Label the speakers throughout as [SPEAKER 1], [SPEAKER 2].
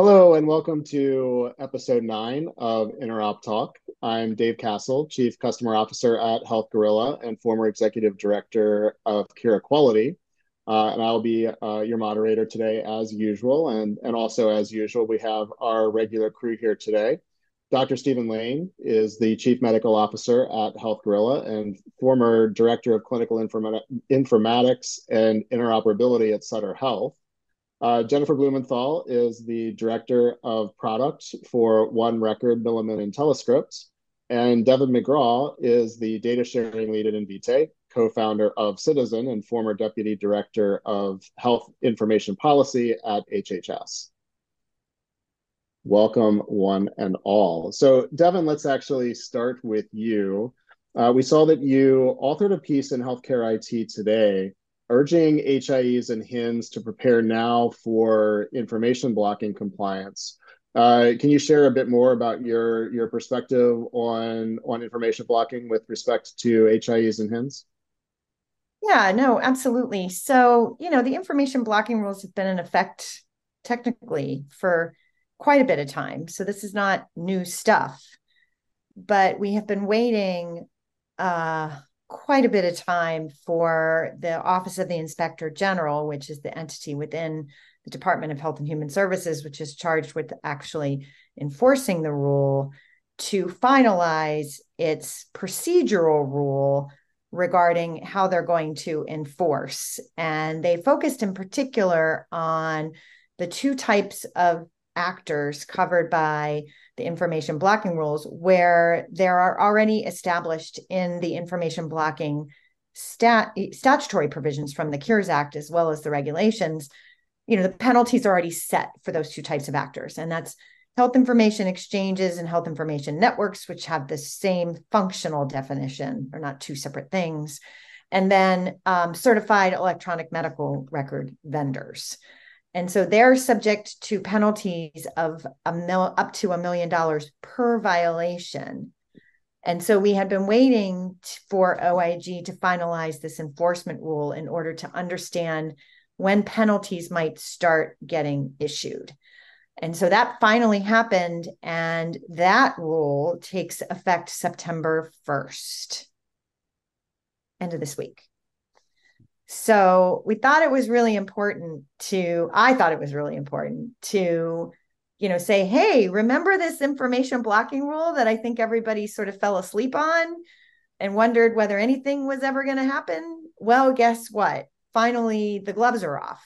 [SPEAKER 1] Hello, and welcome to episode nine of Interop Talk. I'm Dave Cassel, Chief Customer Officer at Health Gorilla and former Executive Director of Carequality. Uh, and I'll be uh, your moderator today, as usual. And, and also, as usual, we have our regular crew here today. Dr. Steven Lane is the Chief Medical Officer at Health Gorilla and former Director of Clinical Informatics and Interoperability at Sutter Health. Uh, Jennifer Blumenthal is the director of product for OneRecord, Milliman, IntelliScript. And Deven McGraw is the data sharing lead at Invitae, co founder of Ciitizen and former deputy director of health information policy at HHS. Welcome, one and all. So, Deven, let's actually start with you. Uh, we saw that you authored a piece in Healthcare IT today urging HIEs and HINs to prepare now for information blocking compliance. Uh, can you share a bit more about your your perspective on on information blocking with respect to HIEs and HINs?
[SPEAKER 2] Yeah, no, absolutely. So, you know, the information blocking rules have been in effect technically for quite a bit of time. So this is not new stuff. But we have been waiting uh quite a bit of time for the Office of the Inspector General, which is the entity within the Department of Health and Human Services, which is charged with actually enforcing the rule, to finalize its procedural rule regarding how they're going to enforce. And they focused in particular on the two types of actors covered by the information blocking rules where there are already established in the information blocking stat statutory provisions from the cures act as well as the regulations you know the penalties are already set for those two types of actors. And that's health information exchanges and health information networks which have the same functional definition are not two separate things and then um, certified electronic medical record vendors and so they're subject to penalties of a mil, up to a million dollars per violation. And so we had been waiting for OIG to finalize this enforcement rule in order to understand when penalties might start getting issued. And so that finally happened, and that rule takes effect September 1st, end of this week. So we thought it was really important to, I thought it was really important to, you know, say, hey, remember this information blocking rule that I think everybody sort of fell asleep on and wondered whether anything was ever going to happen? Well, guess what? Finally, the gloves are off,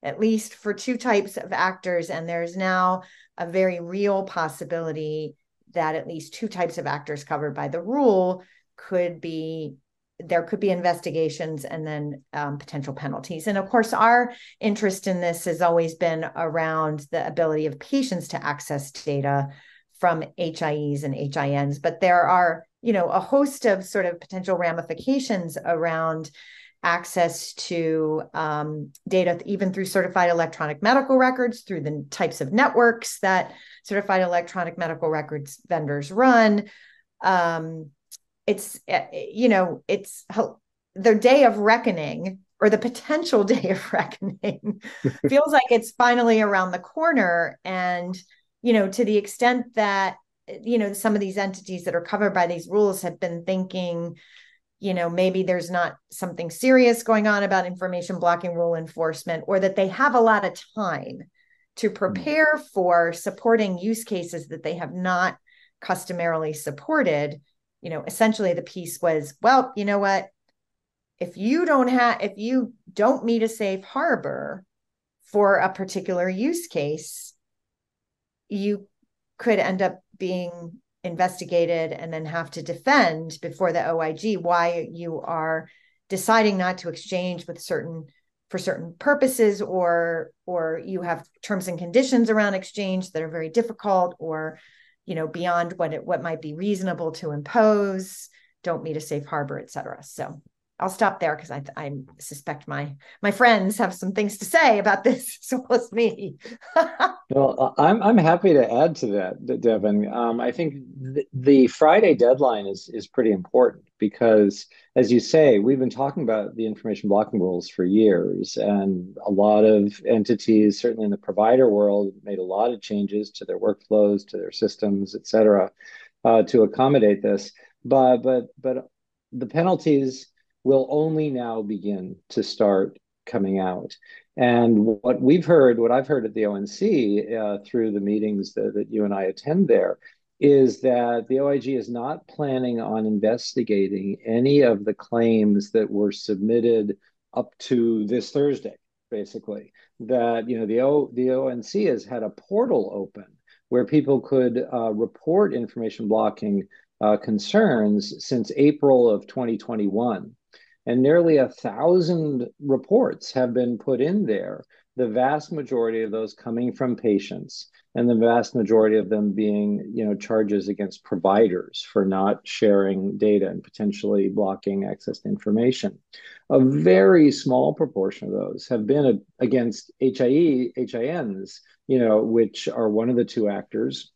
[SPEAKER 2] at least for two types of actors. And there's now a very real possibility that at least two types of actors covered by the rule could be there could be investigations and then um, potential penalties. And of course, our interest in this has always been around the ability of patients to access data from HIEs and HINs. But there are, you know, a host of sort of potential ramifications around access to um, data, even through certified electronic medical records, through the types of networks that certified electronic medical records vendors run. Um, it's eh, you know it's the day of reckoning or the potential day of reckoning feels like it's finally around the corner and you know to the extent that you know some of these entities that are covered by these rules have been thinking you know maybe there's not something serious going on about information blocking rule enforcement or that they have a lot of time to hmm. prepare for supporting use cases that they have not customarily supported you know, essentially the piece was, well, you know what? If you don't have, if you don't meet a safe harbor for a particular use case, you could end up being investigated and then have to defend before the OIG why you are deciding not to exchange with certain for certain purposes or or you have terms and conditions around exchange that are very difficult or you know beyond what it what might be reasonable to impose don't meet a safe harbor et cetera. So I'll stop there because I, I suspect my my friends have some things to say about this as well as me.
[SPEAKER 3] well, I'm I'm happy to add to that, Deven. Um, I think th- the Friday deadline is is pretty important because, as you say, we've been talking about the information blocking rules for years, and a lot of entities, certainly in the provider world, made a lot of changes to their workflows, to their systems, et cetera, uh, to accommodate this. But but but the penalties will only now begin to start coming out. And what we've heard, what I've heard at the ONC uh, through the meetings that, that you and I attend there, is that the OIG is not planning on investigating any of the claims that were submitted up to this Thursday, basically. That you know the o, the ONC has had a portal open where people could uh, report information blocking uh, concerns since April of 2021 and nearly a thousand reports have been put in there the vast majority of those coming from patients and the vast majority of them being you know charges against providers for not sharing data and potentially blocking access to information. A very small proportion of those have been against HIE HINs you know which are one of the two actors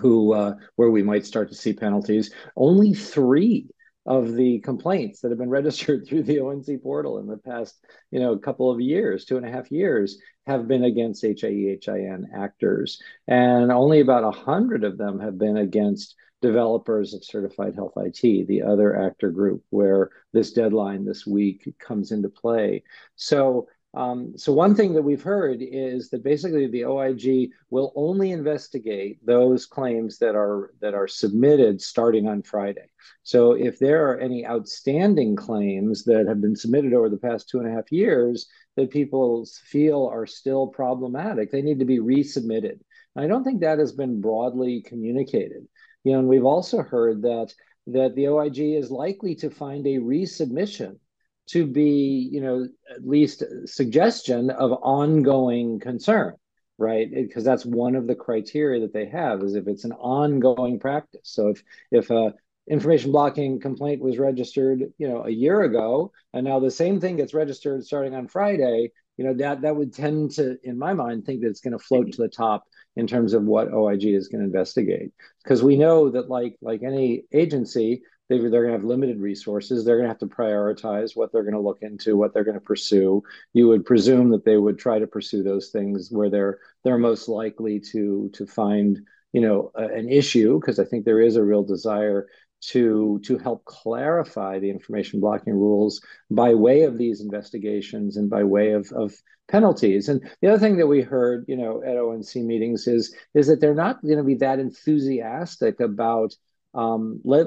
[SPEAKER 3] who uh, where we might start to see penalties. Only 3 of the complaints that have been registered through the ONC portal in the past, you know, couple of years, two and a half years, have been against HIE, HIN actors. And only about a 100 of them have been against developers of certified health IT, the other actor group where this deadline this week comes into play. So um, so one thing that we've heard is that basically the OIG will only investigate those claims that are that are submitted starting on Friday. So if there are any outstanding claims that have been submitted over the past two and a half years that people feel are still problematic, they need to be resubmitted. And I don't think that has been broadly communicated. You know, and we've also heard that that the OIG is likely to find a resubmission to be, you know, at least suggestion of ongoing concern, right? Because that's one of the criteria that they have is if it's an ongoing practice. So if if a information blocking complaint was registered, you know, a year ago, and now the same thing gets registered starting on Friday, you know, that that would tend to, in my mind, think that it's going to float to the top in terms of what OIG is going to investigate. Because we know that like like any agency, they, they're going to have limited resources. They're going to have to prioritize what they're going to look into, what they're going to pursue. You would presume that they would try to pursue those things where they're they're most likely to to find you know an issue because I think there is a real desire to to help clarify the information blocking rules by way of these investigations and by way of, of penalties. And the other thing that we heard, you know, at ONC meetings is is that they're not going to be that enthusiastic about um, let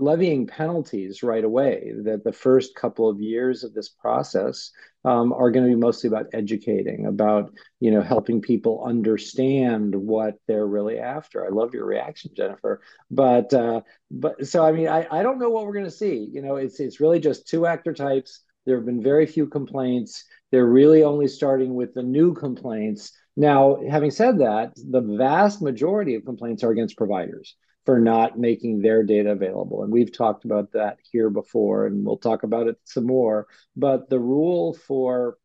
[SPEAKER 3] levying penalties right away. That the first couple of years of this process um, are going to be mostly about educating, about you know helping people understand what they're really after. I love your reaction, Jennifer. But uh, but so I mean I, I don't know what we're going to see. You know it's it's really just two actor types. There have been very few complaints. They're really only starting with the new complaints. Now, having said that, the vast majority of complaints are against providers for not making their data available. And we've talked about that here before, and we'll talk about it some more. But the rule for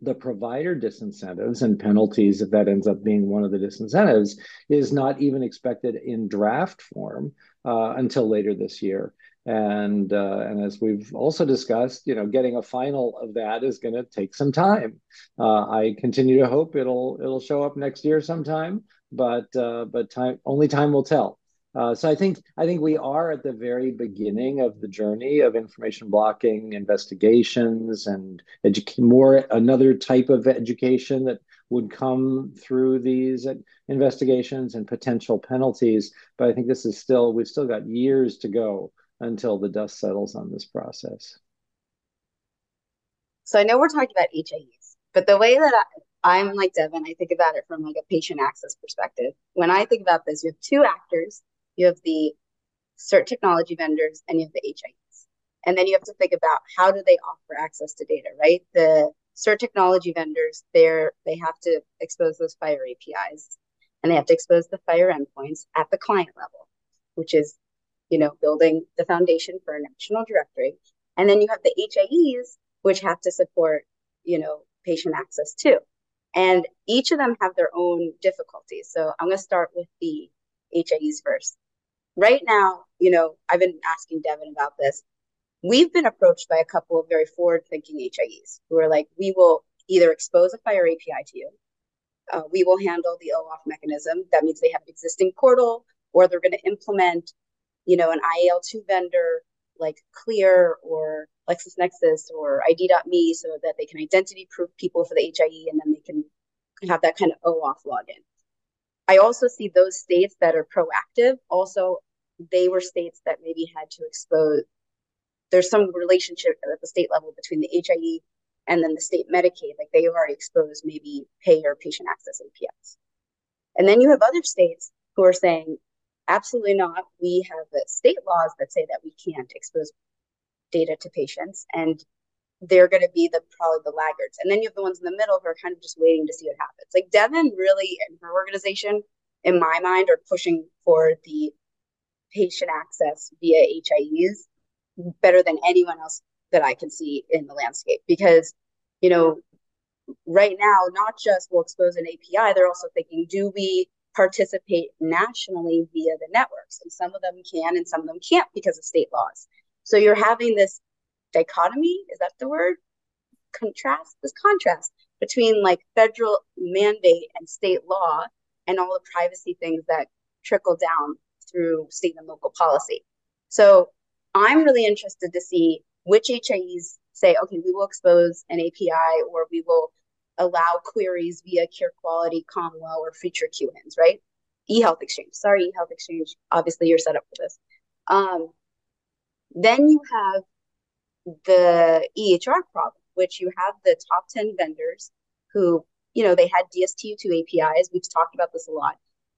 [SPEAKER 3] the provider disincentives and penalties, if that ends up being one of the disincentives, is not even expected in draft form uh, until later this year. And uh, and as we've also discussed, you know, getting a final of that is going to take some time. Uh, I continue to hope it'll it'll show up next year sometime, but uh, but time only time will tell. Uh, so I think I think we are at the very beginning of the journey of information blocking investigations and edu- more another type of education that would come through these investigations and potential penalties. But I think this is still we've still got years to go until the dust settles on this process.
[SPEAKER 4] So I know we're talking about HIEs, but the way that I, I'm like Deven, I think about it from like a patient access perspective. When I think about this, you have two actors you have the cert technology vendors, and you have the HIEs. And then you have to think about how do they offer access to data, right? The cert technology vendors, they're they have to expose those FHIR APIs and they have to expose the FHIR endpoints at the client level, which is, you know, building the foundation for a national directory. And then you have the HIEs, which have to support, you know, patient access too. And each of them have their own difficulties. So I'm going to start with the HIEs first. Right now, you know, I've been asking Deven about this. We've been approached by a couple of very forward thinking HIEs who are like, we will either expose a FHIR API to you, uh, we will handle the OAuth mechanism. That means they have an existing portal, or they're going to implement, you know, an IAL2 vendor like Clear or LexisNexis or ID.me so that they can identity proof people for the HIE and then they can have that kind of OAuth login. I also see those states that are proactive. Also, they were states that maybe had to expose. There's some relationship at the state level between the HIE and then the state Medicaid, like they have already exposed maybe payer patient access APIs. And then you have other states who are saying, absolutely not. We have the state laws that say that we can't expose data to patients, and they're going to be the probably the laggards. And then you have the ones in the middle who are kind of just waiting to see what happens. Like Deven really and her organization, in my mind, are pushing for the patient access via HIEs better than anyone else that I can see in the landscape because, you know, right now, not just we'll expose an API, they're also thinking, do we participate nationally via the networks? And some of them can and some of them can't because of state laws. So you're having this dichotomy, is that the word? Contrast, this contrast between like federal mandate and state law and all the privacy things that trickle down through state and local policy. So I'm really interested to see which HIEs say, okay, we will expose an API or we will allow queries via Care Quality, CommonWell, or Future QHINs, right? eHealth Exchange. Sorry, eHealth Exchange. Obviously, you're set up for this. Um, then you have the EHR problem, which you have the top 10 vendors who, you know, they had DSTU2 APIs. We've talked about this a lot,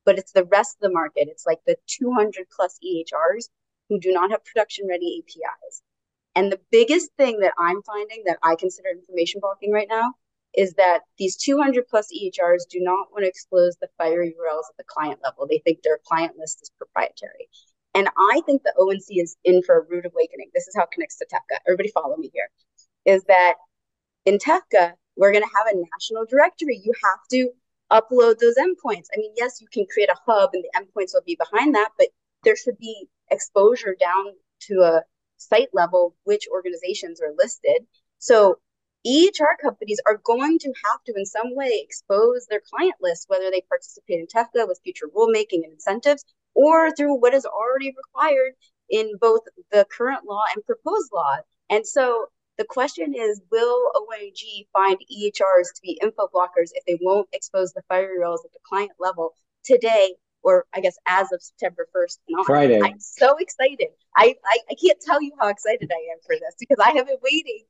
[SPEAKER 4] but it's the rest of the market. It's like the 200 plus EHRs who do not have production ready APIs. And the biggest thing that I'm finding that I consider information blocking right now is that these 200 plus EHRs do not want to expose the FHIR URLs at the client level. They think their client list is proprietary. And I think the ONC is in for a rude awakening. This is how it connects to TEFCA. Everybody follow me here. Is that in TEFCA, we're going to have a national directory. You have to upload those endpoints. I mean, yes, you can create a hub and the endpoints will be behind that, but there should be exposure down to a site level which organizations are listed. So EHR companies are going to have to, in some way, expose their client list, whether they participate in TEFCA with future rulemaking and incentives, or through what is already required in both the current law and proposed law. And so the question is Will OIG find EHRs to be info blockers if they won't expose the firewalls at the client level today or I guess as of September 1st and on.
[SPEAKER 3] Friday.
[SPEAKER 4] I'm so excited. I, I, I can't tell you how excited I am for this because I have been waiting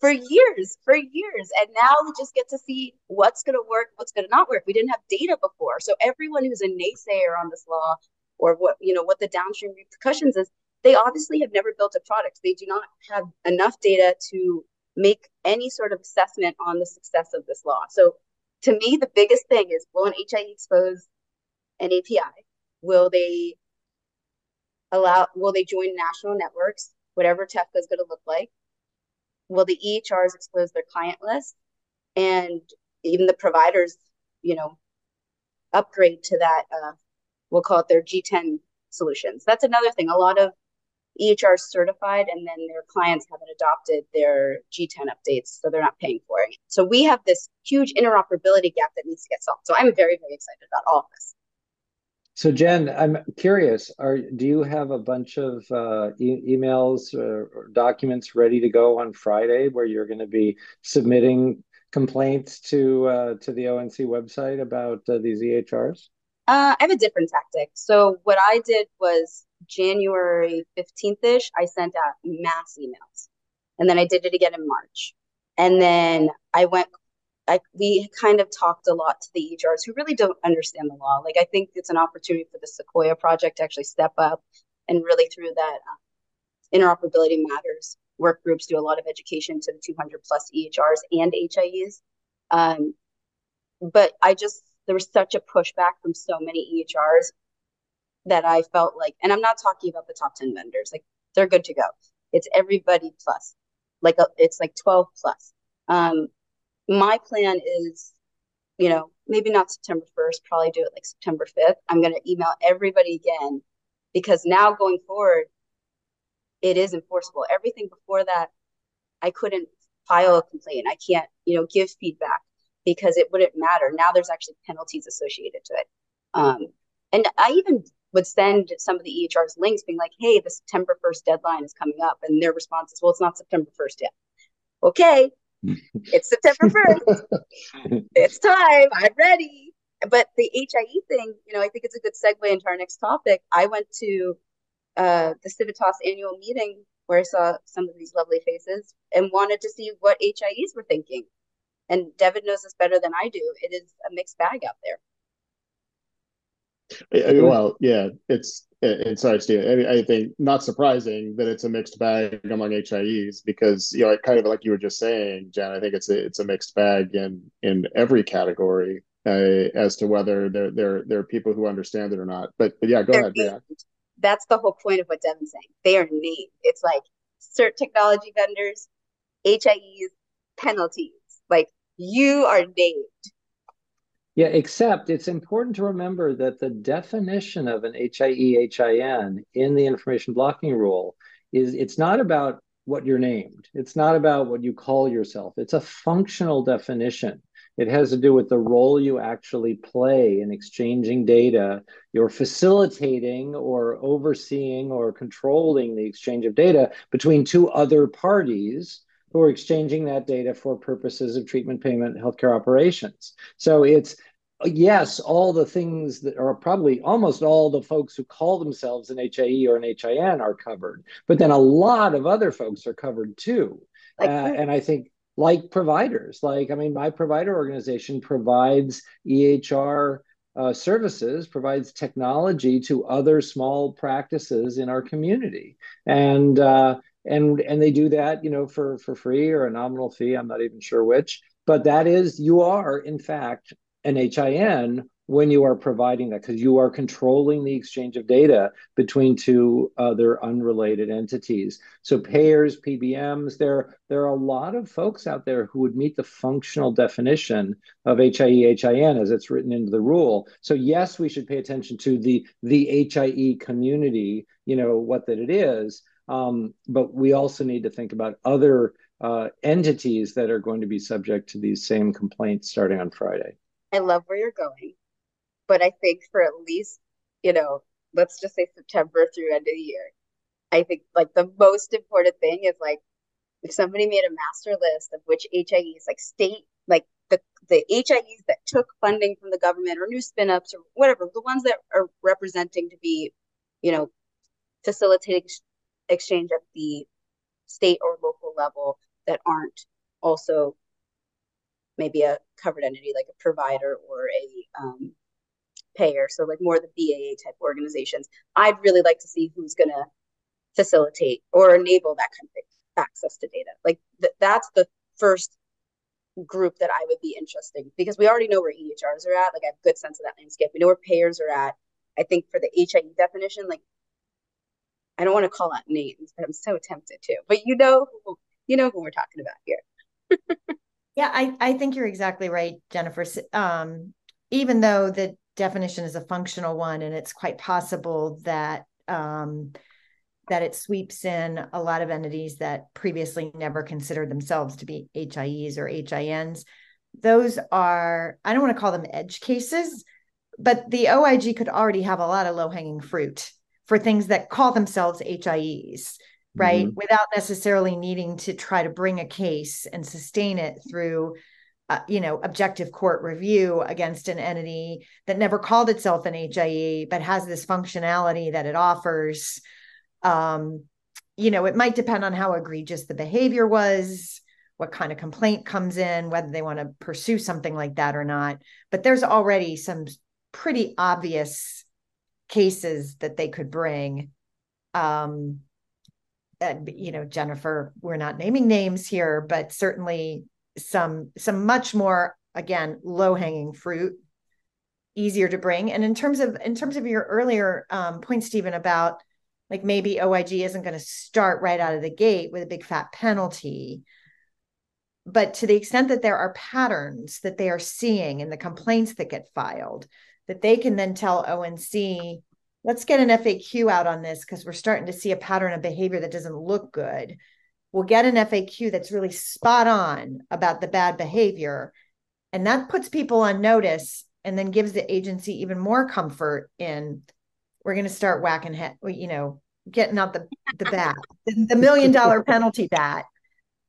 [SPEAKER 4] for years, for years. And now we just get to see what's going to work, what's going to not work. We didn't have data before. So everyone who's a naysayer on this law or what, you know, what the downstream repercussions is, they obviously have never built a product. They do not have enough data to make any sort of assessment on the success of this law. So to me, the biggest thing is will an HIE expose an API? Will they allow, will they join national networks, whatever TEFCA is going to look like? Will the EHRs expose their client list? And even the providers, you know, upgrade to that, uh, we'll call it their G10 solutions. That's another thing. A lot of EHR certified and then their clients haven't adopted their G10 updates, so they're not paying for it. So we have this huge interoperability gap that needs to get solved. So I'm very, very excited about all of this.
[SPEAKER 3] So Jen, I'm curious. Are do you have a bunch of uh, e emails or, or, documents ready to go on Friday, where you're going to be submitting complaints to uh, to the ONC website about uh, these EHRs?
[SPEAKER 4] Uh, I have a different tactic. So what I did was January 15th ish. I sent out mass emails, and then I did it again in March, and then I went I, we kind of talked a lot to the EHRs who really don't understand the law. Like, I think it's an opportunity for the Sequoia project to actually step up and really through that uh, interoperability matters work groups do a lot of education to the 200 plus EHRs and HIEs. Um, but I just, there was such a pushback from so many EHRs that I felt like, and I'm not talking about the top 10 vendors, like they're good to go. It's everybody plus, like a, it's like 12 plus. Um, my plan is, you know, maybe not September 1st, probably do it like September 5th. I'm going to email everybody again because now going forward, it is enforceable. Everything before that, I couldn't file a complaint. I can't, you know, give feedback because it wouldn't matter. Now there's actually penalties associated to it. Um, and I even would send some of the EHRs links being like, hey, the September 1st deadline is coming up. And their response is, well, it's not September 1st yet. Okay, it's September 1st. it's time. I'm ready. But the HIE thing, you know, I think it's a good segue into our next topic. I went to uh, the Civitas annual meeting where I saw some of these lovely faces and wanted to see what HIEs were thinking. And Deven knows this better than I do. It is a mixed bag out there.
[SPEAKER 1] Well, yeah, it's and sorry, Steve. I, mean, I think not surprising that it's a mixed bag among HIEs because you know, kind of like you were just saying, Jen. I think it's a it's a mixed bag in in every category uh, as to whether there there there are people who understand it or not. But but yeah, go They're ahead. Yeah.
[SPEAKER 4] That's the whole point of what Deven's saying. They are named. It's like cert technology vendors, HIEs, penalties. Like you are named
[SPEAKER 3] yeah, except it's important to remember that the definition of an HIE HIN in the information blocking rule is it's not about what you're named. It's not about what you call yourself. It's a functional definition. It has to do with the role you actually play in exchanging data. You're facilitating or overseeing or controlling the exchange of data between two other parties who are exchanging that data for purposes of treatment payment healthcare operations. So it's yes, all the things that are probably almost all the folks who call themselves an HIE or an HIN are covered, but then a lot of other folks are covered too. Like, uh, and I think like providers, like I mean, my provider organization provides EHR uh, services, provides technology to other small practices in our community, and uh, and and they do that you know for for free or a nominal fee i'm not even sure which. But that is you are in fact an hin when you are providing that because you are controlling the exchange of data between two other unrelated entities. So payers pbms there there are a lot of folks out there who would meet the functional definition of hie hin as it's written into the rule. So yes we should pay attention to the the hie community you know what that it is um, but we also need to think about other uh, entities that are going to be subject to these same complaints starting on Friday.
[SPEAKER 4] I love where you're going, but I think for at least, you know, let's just say September through end of the year, I think like the most important thing is like if somebody made a master list of which HIEs, like state, like the the HIEs that took funding from the government or new spin ups or whatever, the ones that are representing to be, you know, facilitating exchange at the state or local level that aren't also maybe a covered entity like a provider or a um, payer. So like more of the baa type organizations. I'd really like to see who's going to facilitate or enable that kind of access to data. Like th- that's the first group that i would be interested because we already know where ehrs are at. Like i have a good sense of that landscape. We know where payers are at. I think for the hie definition like I don't want to call out names, but I'm so tempted to. But you know, who, you know who we're talking about here.
[SPEAKER 2] yeah, I I think you're exactly right, Jennifer. Um, even though the definition is a functional one, and it's quite possible that um, that it sweeps in a lot of entities that previously never considered themselves to be HIEs or HINs. Those are I don't want to call them edge cases, but the OIG could already have a lot of low hanging fruit for things that call themselves HIEs, right? Mm-hmm. Without necessarily needing to try to bring a case and sustain it through, uh, you know, objective court review against an entity that never called itself an HIE, but has this functionality that it offers. Um, you know, it might depend on how egregious the behavior was, what kind of complaint comes in, whether they want to pursue something like that or not. But there's already some pretty obvious cases that they could bring um and, you know jennifer we're not naming names here but certainly some some much more again low hanging fruit easier to bring and in terms of in terms of your earlier um, point steven about like maybe OIG isn't going to start right out of the gate with a big fat penalty. But to the extent that there are patterns that they are seeing in the complaints that get filed, that they can then tell ONC, let's get an FAQ out on this because we're starting to see a pattern of behavior that doesn't look good. We'll get an FAQ that's really spot on about the bad behavior. And that puts people on notice and then gives the agency even more comfort in we're going to start whacking head, you know, getting out the the bat, the million dollar penalty bat,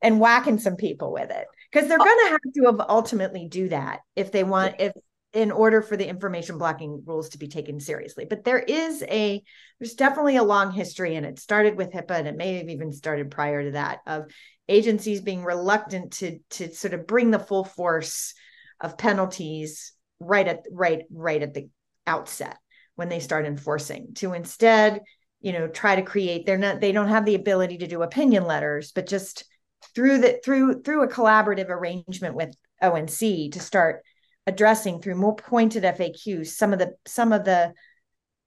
[SPEAKER 2] and whacking some people with it because they're going to have to ultimately do that if they want if in order for the information blocking rules to be taken seriously. But there is a there's definitely a long history, and it started with HIPAA, and it may have even started prior to that of agencies being reluctant to to sort of bring the full force of penalties right at right right at the outset when they start enforcing to instead you know try to create they're not they don't have the ability to do opinion letters but just through the through through a collaborative arrangement with onc to start addressing through more pointed faqs some of the some of the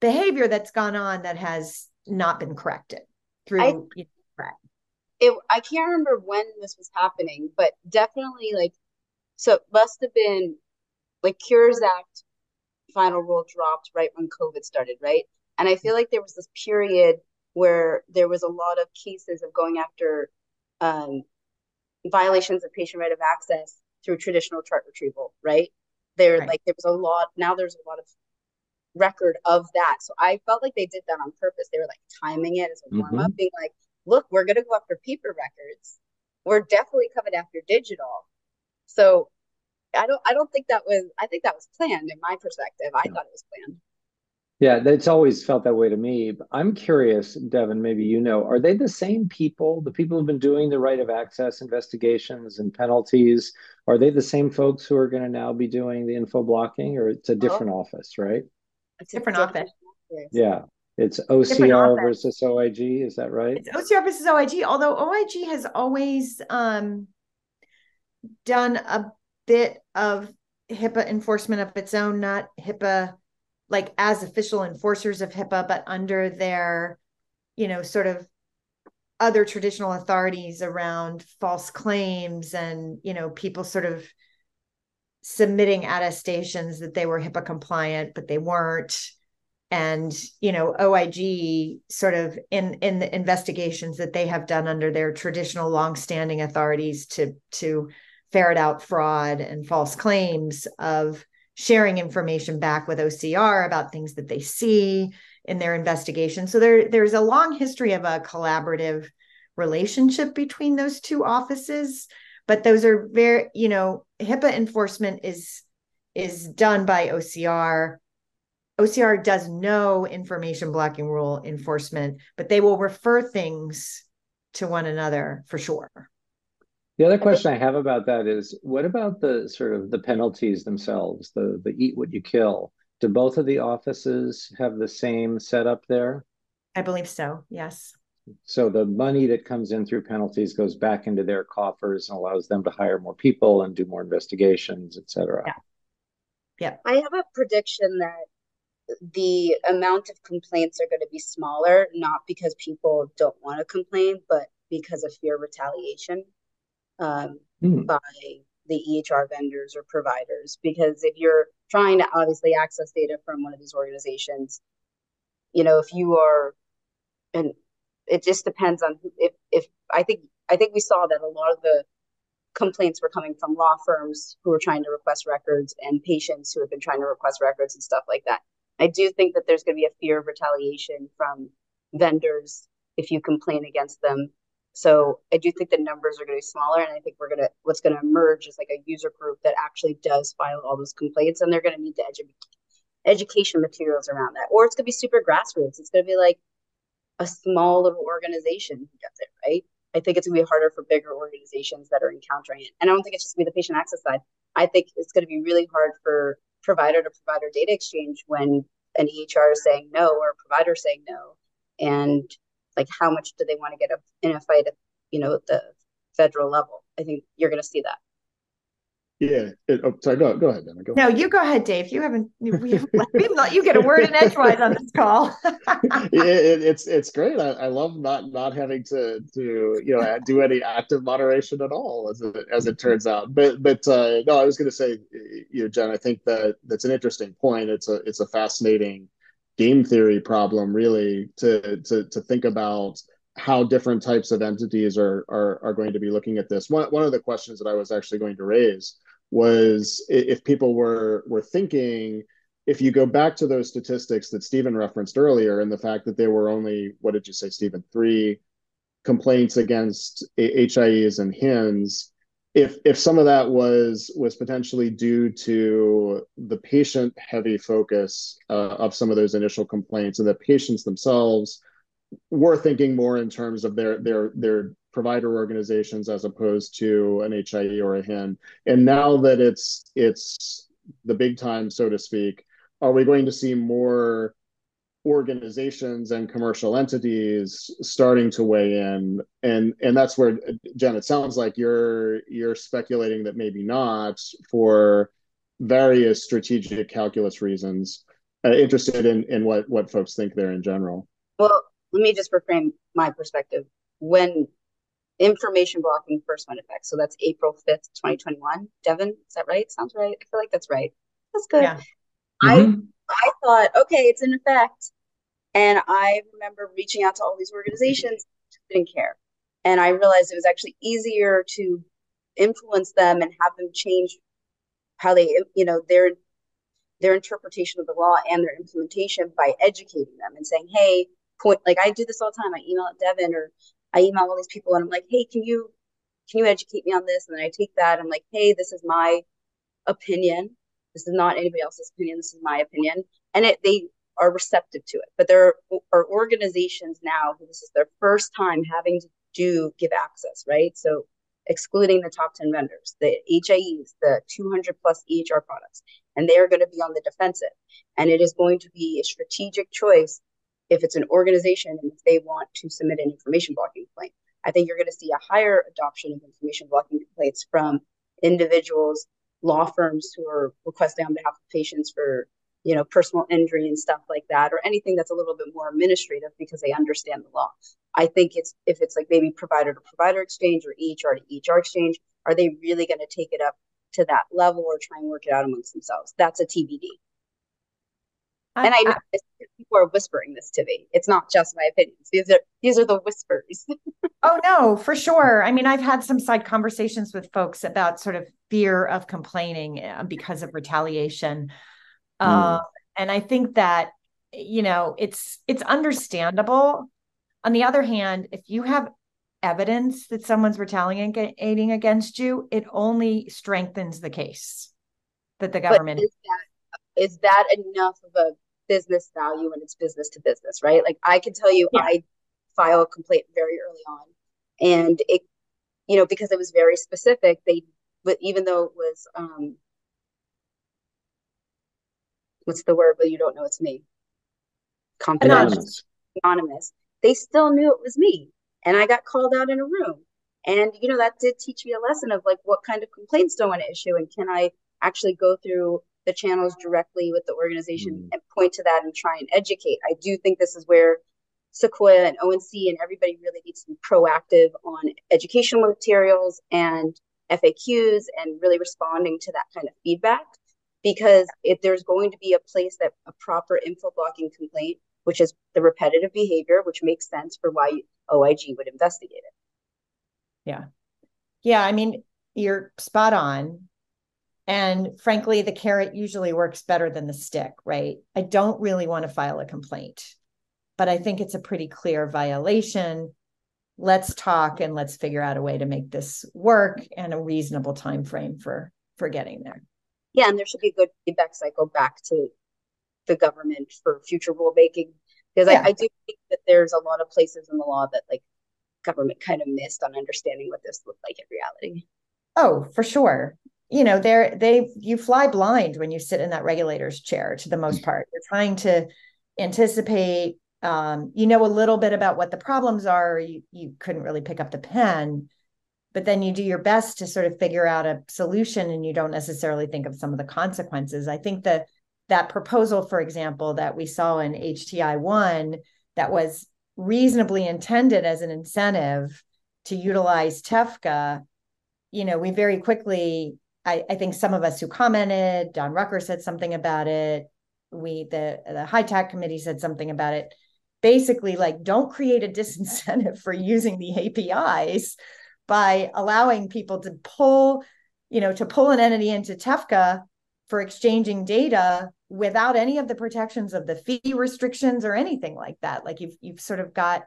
[SPEAKER 2] behavior that's gone on that has not been corrected through I, you know,
[SPEAKER 4] it, I can't remember when this was happening but definitely like so it must have been like Cures Act final rule dropped right when COVID started, right? And I feel like there was this period where there was a lot of cases of going after um, violations of patient right of access through traditional chart retrieval, right? There, right. like, there was a lot. Now there's a lot of record of that. So I felt like they did that on purpose. They were like timing it as a warm mm-hmm. up, being like, "Look, we're going to go after paper records. We're definitely coming after digital." So I don't I don't think that was I think that was planned in my perspective. I yeah. thought it was planned.
[SPEAKER 3] Yeah, it's always felt that way to me. I'm curious, Deven, maybe you know, are they the same people, the people who've been doing the right of access investigations and penalties? Are they the same folks who are going to now be doing the info blocking, or it's a different oh. office, right?
[SPEAKER 2] It's a different, different office.
[SPEAKER 3] Yeah. It's OCR versus OIG, is that right?
[SPEAKER 2] It's OCR versus OIG, although OIG has always um, done a bit of HIPAA enforcement of its own, not HIPAA like as official enforcers of HIPAA, but under their, you know, sort of other traditional authorities around false claims and, you know, people sort of submitting attestations that they were HIPAA compliant, but they weren't. And, you know, OIG sort of in in the investigations that they have done under their traditional longstanding authorities to to ferret out fraud and false claims of sharing information back with OCR about things that they see in their investigation. So there, there's a long history of a collaborative relationship between those two offices, but those are very, you know, HIPAA enforcement is is done by OCR. OCR does no information blocking rule enforcement, but they will refer things to one another for sure.
[SPEAKER 3] The other question I have about that is what about the sort of the penalties themselves, the the eat what you kill? Do both of the offices have the same setup there?
[SPEAKER 2] I believe so, yes.
[SPEAKER 3] So the money that comes in through penalties goes back into their coffers and allows them to hire more people and do more investigations, et cetera.
[SPEAKER 2] Yeah. Yeah.
[SPEAKER 4] I have a prediction that the amount of complaints are going to be smaller, not because people don't want to complain, but because of fear of retaliation um, mm. by the EHR vendors or providers. Because if you're trying to obviously access data from one of these organizations, you know, if you are, and it just depends on if if I think I think we saw that a lot of the complaints were coming from law firms who were trying to request records and patients who have been trying to request records and stuff like that. I do think that there's going to be a fear of retaliation from vendors if you complain against them so I do think the numbers are going to be smaller, and I think we're to what's going to emerge is like a user group that actually does file all those complaints, and they're going to need to educate education materials around that, or it's going to be super grassroots. It's going to be like a small little organization who does it, right? I think it's going to be harder for bigger organizations that are encountering it, and I don't think it's just going to be the patient access side. I think it's going to be really hard for provider to provider data exchange when an EHR is saying no or a provider saying no, and like how much do they want to get a, in a fight at you know the federal level i think you're going to see that
[SPEAKER 1] Yeah. It, oh, sorry. Go, go ahead, Deven. Go
[SPEAKER 2] no, you go ahead, Dave. You haven't. We haven't, we let you get a word in edgewise on this call.
[SPEAKER 1] it, it, it's it's great. I, I, love not not having to to you know do any active moderation at all, as it as it turns out. But but uh, no, I was going to say, you know, Jen, I think that that's an interesting point. It's a it's a fascinating game theory problem, really, to to to think about how different types of entities are, are are going to be looking at this. One one of the questions that I was actually going to raise was if people were were thinking if you go back to those statistics that Steven referenced earlier and the fact that there were only what did you say Steven three complaints against HIEs and HINs if if some of that was was potentially due to the patient heavy focus uh, of some of those initial complaints and the patients themselves were thinking more in terms of their their their provider organizations as opposed to an HIE or a HIN. And now that it's it's the big time, so to speak, are we going to see more organizations and commercial entities starting to weigh in? And and that's where Jen, it sounds like you're you're speculating that maybe not for various strategic calculus reasons. Uh, interested in in what what folks think there in general.
[SPEAKER 4] Well, let me just reframe my perspective. When information blocking first went effect, so that's April 5th, 2021. Deven, is that right? Sounds right. I feel like that's right. That's good. Yeah. Mm-hmm. I I thought, okay, it's in effect. And I remember reaching out to all these organizations, didn't care. And I realized it was actually easier to influence them and have them change how they, you know, their their interpretation of the law and their implementation by educating them and saying, hey, point like I do this all the time. I email Deven or I email all these people and I'm like, hey, can you can you educate me on this? And then I take that. I'm like, hey, this is my opinion. This is not anybody else's opinion. This is my opinion. And it they are receptive to it. But there are organizations now who this is their first time having to do give access, right? So excluding the top 10 vendors, the HIEs, the 200 plus EHR products, and they are going to be on the defensive. And it is going to be a strategic choice if it's an organization and if they want to submit an information blocking complaint. I think you're going to see a higher adoption of information blocking complaints from individuals, law firms who are requesting on behalf of patients for you know personal injury and stuff like that or anything that's a little bit more administrative because they understand the law i think it's if it's like maybe provider to provider exchange or ehr to ehr exchange are they really going to take it up to that level or try and work it out amongst themselves that's a tbd and I know I, people are whispering this to me. It's not just my opinions. These are these are the whispers.
[SPEAKER 2] oh no, for sure. I mean, I've had some side conversations with folks about sort of fear of complaining uh, because of retaliation. Mm. Uh, and I think that you know it's it's understandable. On the other hand, if you have evidence that someone's retaliating against you, it only strengthens the case that the government
[SPEAKER 4] is that, is that enough of a business value and it's business to business, right? Like I can tell you, yeah. I file a complaint very early on, and it, you know, because it was very specific. They, but even though it was, um, what's the word? But you don't know it's me. Confidential, anonymous. anonymous. They still knew it was me, and I got called out in a room. And you know that did teach me a lesson of like what kind of complaints do I want to issue, and can I actually go through the channels directly with the organization mm. and point to that and try and educate. I do think this is where Sequoia and ONC and everybody really needs to be proactive on educational materials and FAQs and really responding to that kind of feedback. Because if there's going to be a place that a proper info blocking complaint, which is the repetitive behavior, which makes sense for why OIG would investigate it.
[SPEAKER 2] Yeah. Yeah. I mean, you're spot on. And frankly, the carrot usually works better than the stick, right? I don't really want to file a complaint, but I think it's a pretty clear violation. Let's talk and let's figure out a way to make this work and a reasonable time frame for for getting there.
[SPEAKER 4] Yeah, and there should be a good feedback cycle back to the government for future rulemaking. Because yeah. I, I do think that there's a lot of places in the law that like government kind of missed on understanding what this looked like in reality.
[SPEAKER 2] Oh, for sure. You know they're they you fly blind when you sit in that regulator's chair to the most part. You're trying to anticipate um, you know a little bit about what the problems are. You, you couldn't really pick up the pen but then you do your best to sort of figure out a solution and you don't necessarily think of some of the consequences. I think that that proposal, for example, that we saw in HTI 1 that was reasonably intended as an incentive to utilize TEFCA, you know, we very quickly, I, I think some of us who commented, Don Rucker said something about it. We, the, the HITAC committee said something about it. Basically, like, don't create a disincentive for using the APIs by allowing people to pull, you know, to pull an entity into TEFCA for exchanging data without any of the protections of the fee restrictions or anything like that. Like you've you've sort of got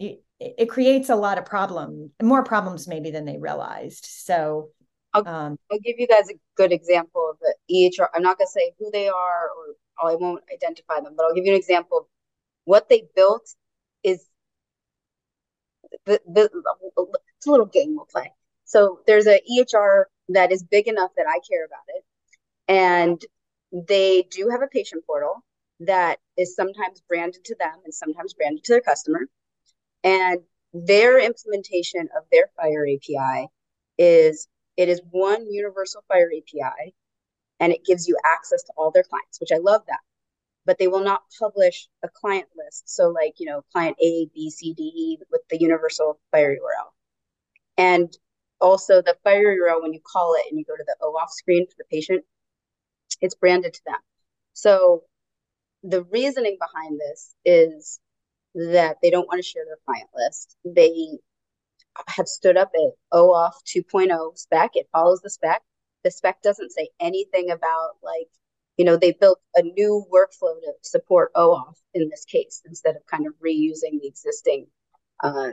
[SPEAKER 2] it, it creates a lot of problems, more problems maybe than they realized. So
[SPEAKER 4] I'll, um, I'll give you guys a good example of the EHR. I'm not going to say who they are or I won't identify them, but I'll give you an example of what they built is the, the, it's a little game we'll play. So there's a EHR that is big enough that I care about it. And they do have a patient portal that is sometimes branded to them and sometimes branded to their customer. And their implementation of their FHIR API is it is one universal FHIR API and it gives you access to all their clients, which I love that. But they will not publish a client list. So, like, you know, client A, B, C, D, E with the universal FHIR URL. And also the FHIR URL, when you call it and you go to the OAuth screen for the patient, it's branded to them. So the reasoning behind this is that they don't want to share their client list. They have stood up a OAuth 2.0 spec. It follows the spec. The spec doesn't say anything about like, you know, they built a new workflow to support OAuth in this case instead of kind of reusing the existing um,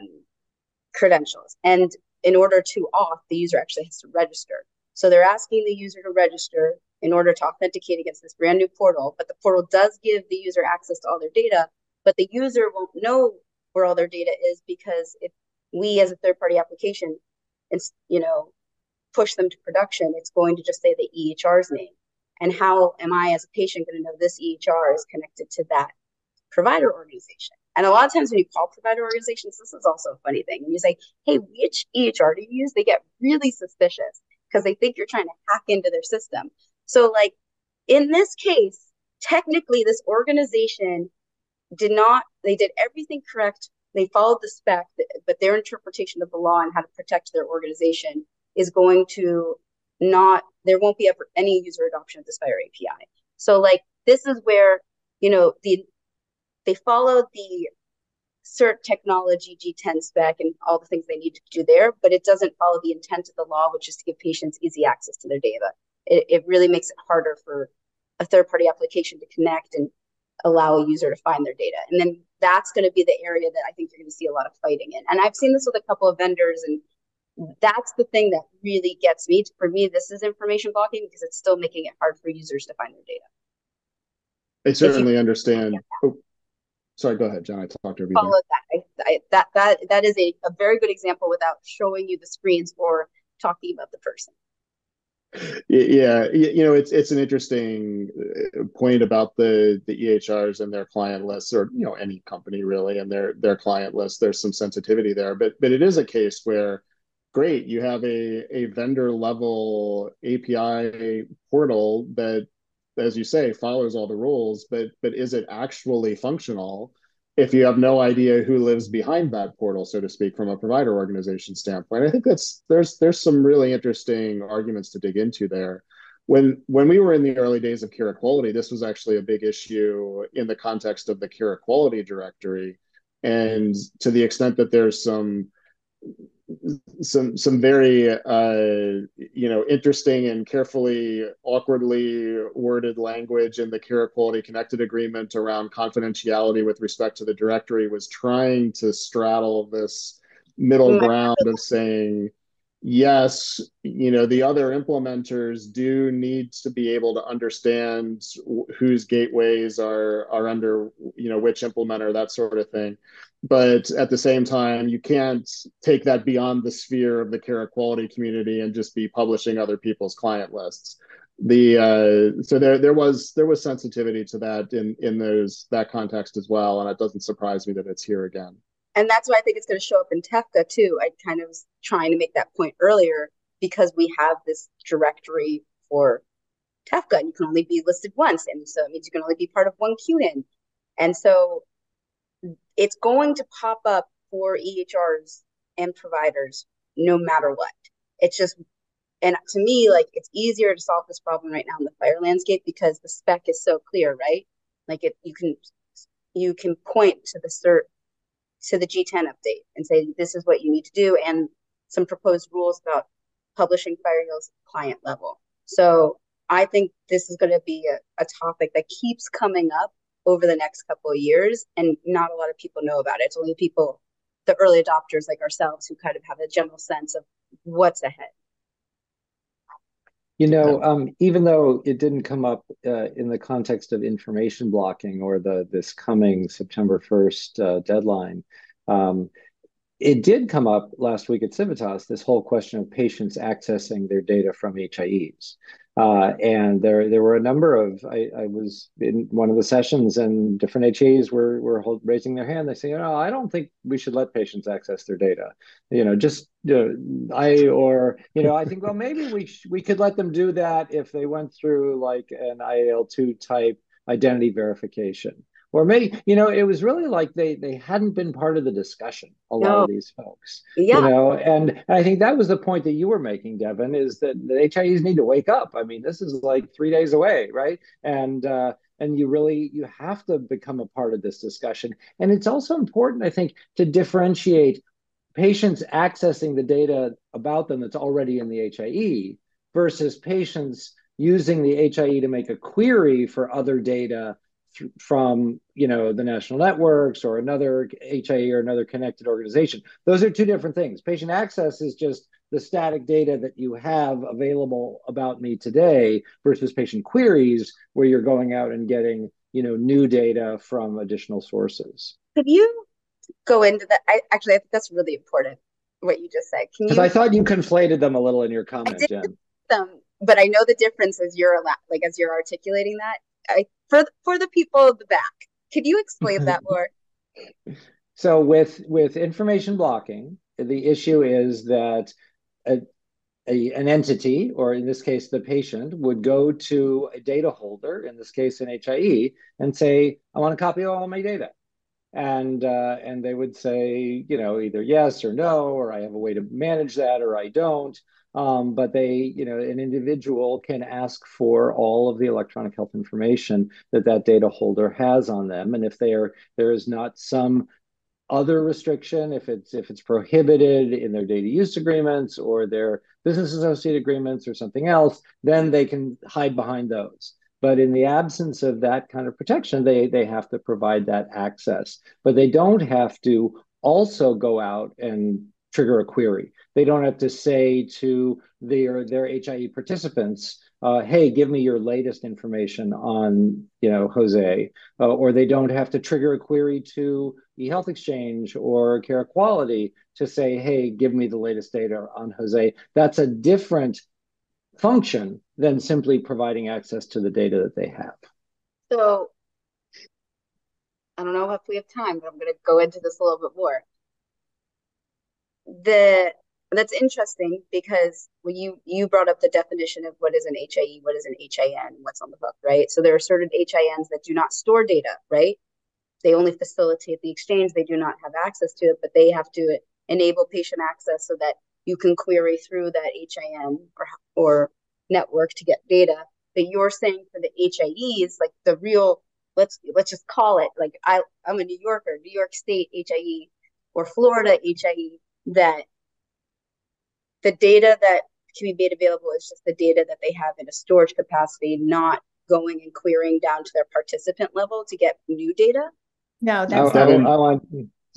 [SPEAKER 4] credentials. And in order to auth, the user actually has to register. So they're asking the user to register in order to authenticate against this brand new portal. But the portal does give the user access to all their data, but the user won't know where all their data is because if we as a third party application you know push them to production, it's going to just say the EHR's name. And how am I as a patient going to know this EHR is connected to that provider organization? And a lot of times when you call provider organizations, this is also a funny thing. When you say, hey, which EHR do you use? They get really suspicious because they think you're trying to hack into their system. So, like in this case, technically, this organization did not, they did everything correct. They followed the spec, but their interpretation of the law and how to protect their organization is going to not, there won't be ever any user adoption of the FHIR API. So, like, this is where, you know, the, they followed the cert technology G10 spec and all the things they need to do there, but it doesn't follow the intent of the law, which is to give patients easy access to their data it, it really makes it harder for a third party application to connect and allow a user to find their data. And then that's going to be the area that I think you're going to see a lot of fighting in. And I've seen this with a couple of vendors, and that's the thing that really gets me. For me, this is information blocking because it's still making it hard for users to find their data.
[SPEAKER 1] I certainly you, understand. Yeah. Oh, sorry, go ahead, Jen. I talked over you.
[SPEAKER 4] Follow that. I, I, that that that is a, a very good example without showing you the screens or talking about the person
[SPEAKER 1] yeah you know it's it's an interesting uh, point about the the ehrs and their client lists or you know any company really and their their client list there's some sensitivity there but but it is a case where great you have a a vendor level api portal that as you say follows all the rules but but is it actually functional if you have no idea who lives behind that portal, so to speak, from a provider organization standpoint. I think that's there's there's some really interesting arguments to dig into there. When when we were in the early days of Carequality, this was actually a big issue in the context of the Carequality directory. And to the extent that there's some some some very uh, you know interesting and carefully awkwardly worded language in the Carequality connected agreement around confidentiality with respect to the directory was trying to straddle this middle mm-hmm. ground of saying yes you know the other implementers do need to be able to understand whose gateways are are under you know which implementer that sort of thing. But at the same time you can't take that beyond the sphere of the Carequality community and just be publishing other people's client lists. The uh, so there there was there was sensitivity to that in in those that context as well and it doesn't surprise me that it's here again
[SPEAKER 4] and that's why I think it's going to show up in TEFCA too. I kind of was trying to make that point earlier because we have this directory for TEFCA and you can only be listed once. And so it means you can only be part of one QHIN. And so it's going to pop up for EHRs and providers no matter what. It's just, and to me, like it's easier to solve this problem right now in the FHIR landscape because the spec is so clear, right? Like it, you can, you can point to the cert, to the G10 update and say, this is what you need to do. And some proposed rules about publishing FHIR client level. So I think this is going to be a, a topic that keeps coming up over the next couple of years, and not a lot of people know about it. It's only people, the early adopters like ourselves, who kind of have a general sense of what's ahead.
[SPEAKER 3] You know, um, even though it didn't come up uh, in the context of information blocking or the this coming September 1st uh, deadline, um, it did come up last week at Civitas, this whole question of patients accessing their data from HIEs. Uh, and there, there were a number of. I, I, was in one of the sessions, and different HAs were were hold, raising their hand. They say, "You know, I don't think we should let patients access their data. You know, just I or you know, I think well, maybe we sh- we could let them do that if they went through like an IAL two type identity verification." Or maybe you know it was really like they they hadn't been part of the discussion a lot no. of these folks yeah. you know and i think that was the point that you were making Deven is that the hies need to wake up i mean this is like three days away right and uh and you really you have to become a part of this discussion and it's also important i think to differentiate patients accessing the data about them that's already in the hie versus patients using the hie to make a query for other data from you know the national networks or another HIE or another connected organization. Those are two different things. Patient access is just the static data that you have available about me today versus patient queries where you're going out and getting you know new data from additional sources.
[SPEAKER 4] Could you go into that? I actually I think that's really important what you just said.
[SPEAKER 3] Because I thought you conflated them a little in your comment, Jen.
[SPEAKER 4] Them, but I know the difference as you're like as you're articulating that. I for for the people in the back. Could you explain that more?
[SPEAKER 3] So with with information blocking, the issue is that a, a, an entity, or in this case, the patient, would go to a data holder, in this case, an HIE, and say, "I want a copy of all my data." and uh, and they would say, you know, either yes or no, or I have a way to manage that, or I don't. Um, but they, you know, an individual can ask for all of the electronic health information that that data holder has on them, and if there there is not some other restriction, if it's if it's prohibited in their data use agreements or their business associate agreements or something else, then they can hide behind those. But in the absence of that kind of protection, they they have to provide that access. But they don't have to also go out and trigger a query. They don't have to say to their their HIE participants, uh, "Hey, give me your latest information on you know Jose," uh, or they don't have to trigger a query to eHealth Exchange or Carequality to say, "Hey, give me the latest data on Jose." That's a different function than simply providing access to the data that they have.
[SPEAKER 4] So I don't know if we have time, but I'm going to go into this a little bit more. The that's interesting because when you you brought up the definition of what is an HIE, what is an HIN, what's on the hook, right? So there are certain HINs that do not store data, right? They only facilitate the exchange. They do not have access to it, but they have to enable patient access so that you can query through that HIN or, or network to get data. But you're saying for the HIEs, like the real, let's let's just call it like I I'm a New Yorker, New York State HIE or Florida HIE, that the data that can be made available is just the data that they have in a storage capacity, not going and querying down to their participant level to get new data.
[SPEAKER 2] No, that's I, I, I want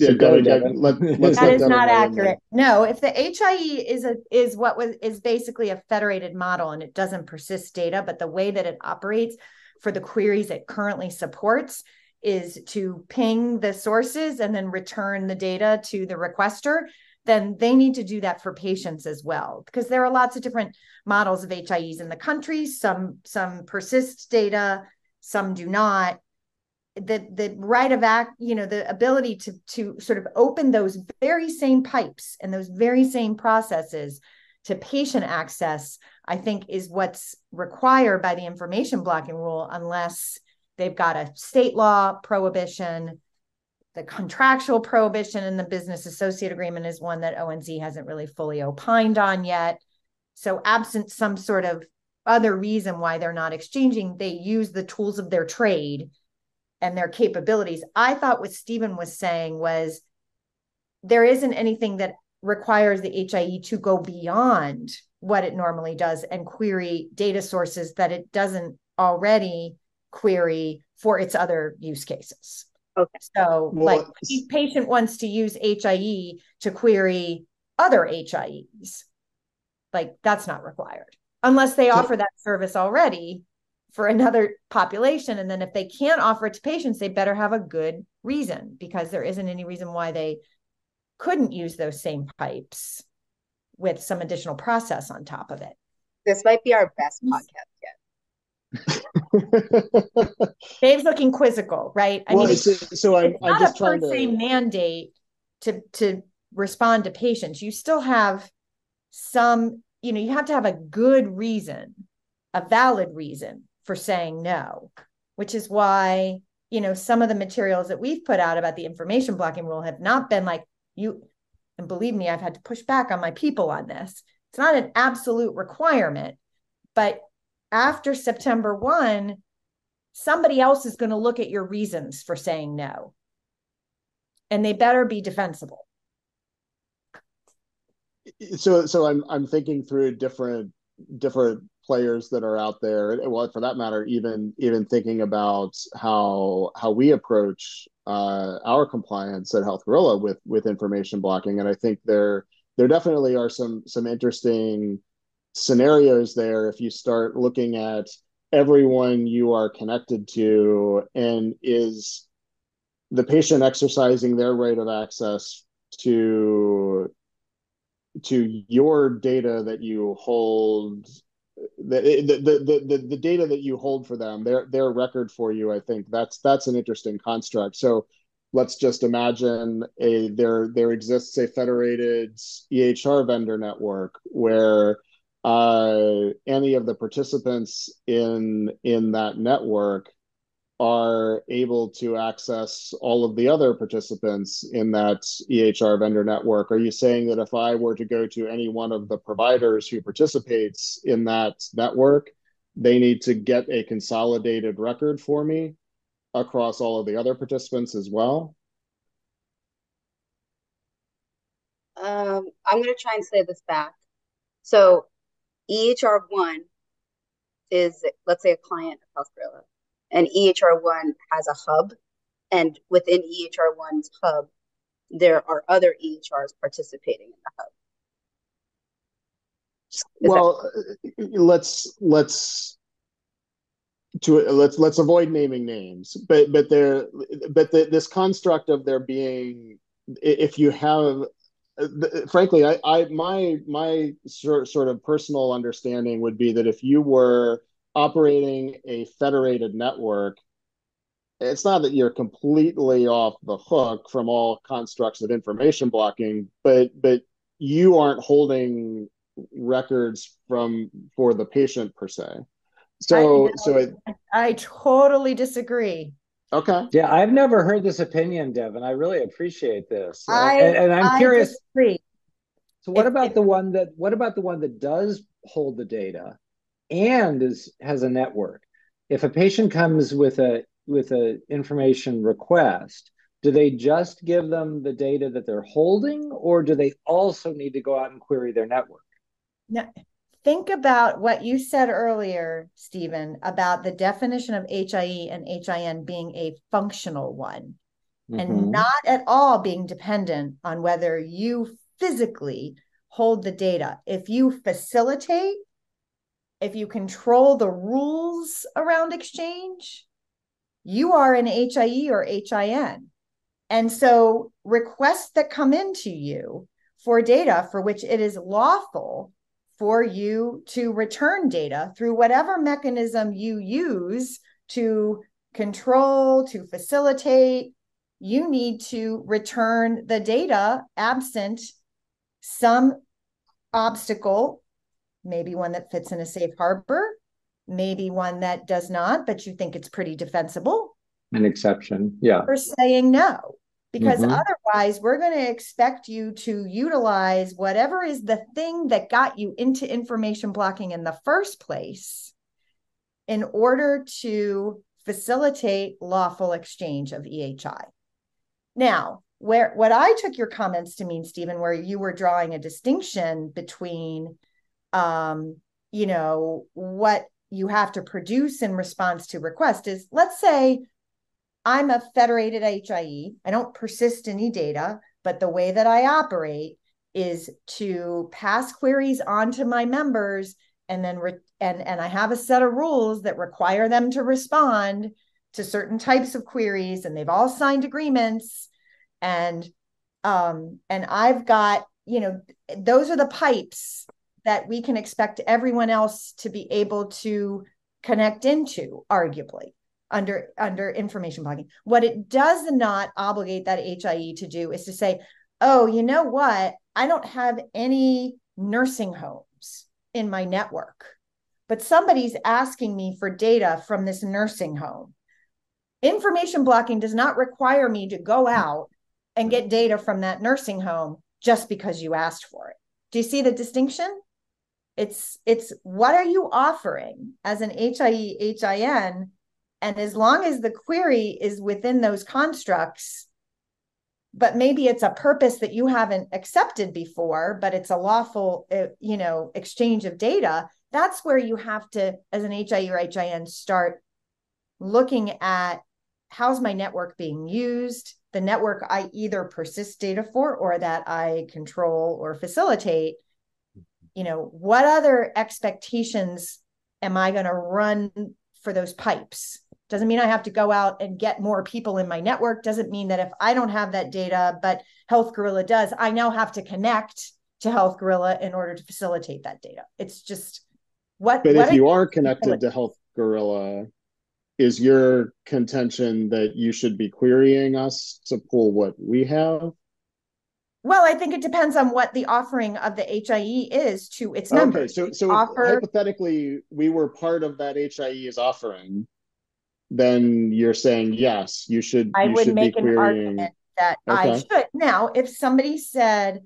[SPEAKER 1] yeah, go ahead, Deven. Let,
[SPEAKER 2] let's that is not accurate. No, if the HIE is a is what was is basically a federated model and it doesn't persist data, but the way that it operates for the queries it currently supports is to ping the sources and then return the data to the requester then they need to do that for patients as well because there are lots of different models of HIEs in the country. Some some persist data some do not. The the right of act you know the ability to to sort of open those very same pipes and those very same processes to patient access i think is what's required by the information blocking rule unless they've got a state law prohibition the contractual prohibition in the business associate agreement is one that ONC hasn't really fully opined on yet so absent some sort of other reason why they're not exchanging they use the tools of their trade and their capabilities. I thought what Steven was saying was there isn't anything that requires the HIE to go beyond what it normally does and query data sources that it doesn't already query for its other use cases.
[SPEAKER 4] Okay.
[SPEAKER 2] So, well, like, patient wants to use HIE to query other HIEs. Like, that's not required unless they offer that service already for another population. And then if they can't offer it to patients, they better have a good reason because there isn't any reason why they couldn't use those same pipes with some additional process on top of it.
[SPEAKER 4] This might be our best podcast yet.
[SPEAKER 2] Dave's looking quizzical, right?
[SPEAKER 1] I well, mean, so, so I'm,
[SPEAKER 2] it's I'm not a per se to... mandate to to respond to patients. You still have some, you know, you have to have a good reason, a valid reason for saying no, which is why, you know, some of the materials that we've put out about the information blocking rule have not been like you, and believe me, I've had to push back on my people on this. It's not an absolute requirement, but after September 1, somebody else is going to look at your reasons for saying no. And they better be defensible.
[SPEAKER 1] So so I'm I'm thinking through different different players that are out there well for that matter even even thinking about how how we approach uh, our compliance at health gorilla with with information blocking and i think there there definitely are some some interesting scenarios there if you start looking at everyone you are connected to and is the patient exercising their right of access to to your data that you hold the, the, the, the, data that you hold for them, their their record for you, I think that's that's an interesting construct. So let's just imagine a there there exists a federated EHR vendor network where uh, any of the participants in in that network are able to access all of the other participants in that EHR vendor network? Are you saying that if I were to go to any one of the providers who participates in that network, they need to get a consolidated record for me across all of the other participants as well?
[SPEAKER 4] Um, I'm going to try and say this back. So EHR1 is, let's say, a client of Health Gorilla and EHR1 has a hub, and within EHR1's hub, there are other EHRs participating in the hub.
[SPEAKER 1] Is well, that- let's let's to let's let's avoid naming names, but but there but the, this construct of there being if you have Uh, uh, frankly I, I my my sort, sort of personal understanding would be that if you were operating a federated network, it's not that you're completely off the hook from all constructs of information blocking, but but you aren't holding records from for the patient per se. So I, so it,
[SPEAKER 2] I totally disagree.
[SPEAKER 1] Okay.
[SPEAKER 3] Yeah, I've never heard this opinion, Deven. I really appreciate this.
[SPEAKER 2] I,
[SPEAKER 3] and, and I'm
[SPEAKER 2] I
[SPEAKER 3] curious.
[SPEAKER 2] Disagree.
[SPEAKER 3] So what if, about if, the one that what about the one that does hold the data and is has a network. If a patient comes with a with an information request, do they just give them the data that they're holding, or do they also need to go out and query their network?
[SPEAKER 2] Now, think about what you said earlier, Steven, about the definition of HIE and HIN being a functional one mm-hmm. and not at all being dependent on whether you physically hold the data. If you facilitate if you control the rules around exchange, you are an HIE or HIN. And so requests that come into you for data for which it is lawful for you to return data through whatever mechanism you use to control, to facilitate, you need to return the data absent some obstacle, maybe one that fits in a safe harbor, maybe one that does not, but you think it's pretty defensible.
[SPEAKER 3] An exception, yeah.
[SPEAKER 2] For saying no, because mm-hmm. otherwise we're going to expect you to utilize whatever is the thing that got you into information blocking in the first place in order to facilitate lawful exchange of EHI. Now, where what I took your comments to mean, Steven, where you were drawing a distinction between, um, you know, what you have to produce in response to request is, let's say, I'm a federated HIE. I don't persist any data, but the way that I operate is to pass queries on to my members and then re- and and I have a set of rules that require them to respond to certain types of queries and they've all signed agreements and um and I've got you know those are the pipes that we can expect everyone else to be able to connect into arguably under under information blocking what it does not obligate that HIE to do is to say oh you know what I don't have any nursing homes in my network but somebody's asking me for data from this nursing home information blocking does not require me to go hmm. out and get data from that nursing home just because you asked for it. Do you see the distinction? It's it's what are you offering as an HIE HIN and as long as the query is within those constructs but maybe it's a purpose that you haven't accepted before but it's a lawful uh, you know exchange of data that's where you have to as an HIE or HIN start looking at how's my network being used the network I either persist data for or that I control or facilitate, you know, what other expectations am I going to run for those pipes? Doesn't mean I have to go out and get more people in my network. Doesn't mean that if I don't have that data, but Health Gorilla does, I now have to connect to Health Gorilla in order to facilitate that data. It's just what.
[SPEAKER 1] But
[SPEAKER 2] what
[SPEAKER 1] if you are connected to Health Gorilla, is your contention that you should be querying us to pull what we have?
[SPEAKER 2] Well, I think it depends on what the offering of the HIE is to its members.
[SPEAKER 1] Okay, so so offer... hypothetically, we were part of that HIE's offering. Then you're saying yes, you should.
[SPEAKER 2] I
[SPEAKER 1] you
[SPEAKER 2] would
[SPEAKER 1] should
[SPEAKER 2] make
[SPEAKER 1] be
[SPEAKER 2] an argument
[SPEAKER 1] that
[SPEAKER 2] okay. I should. Now, if somebody said,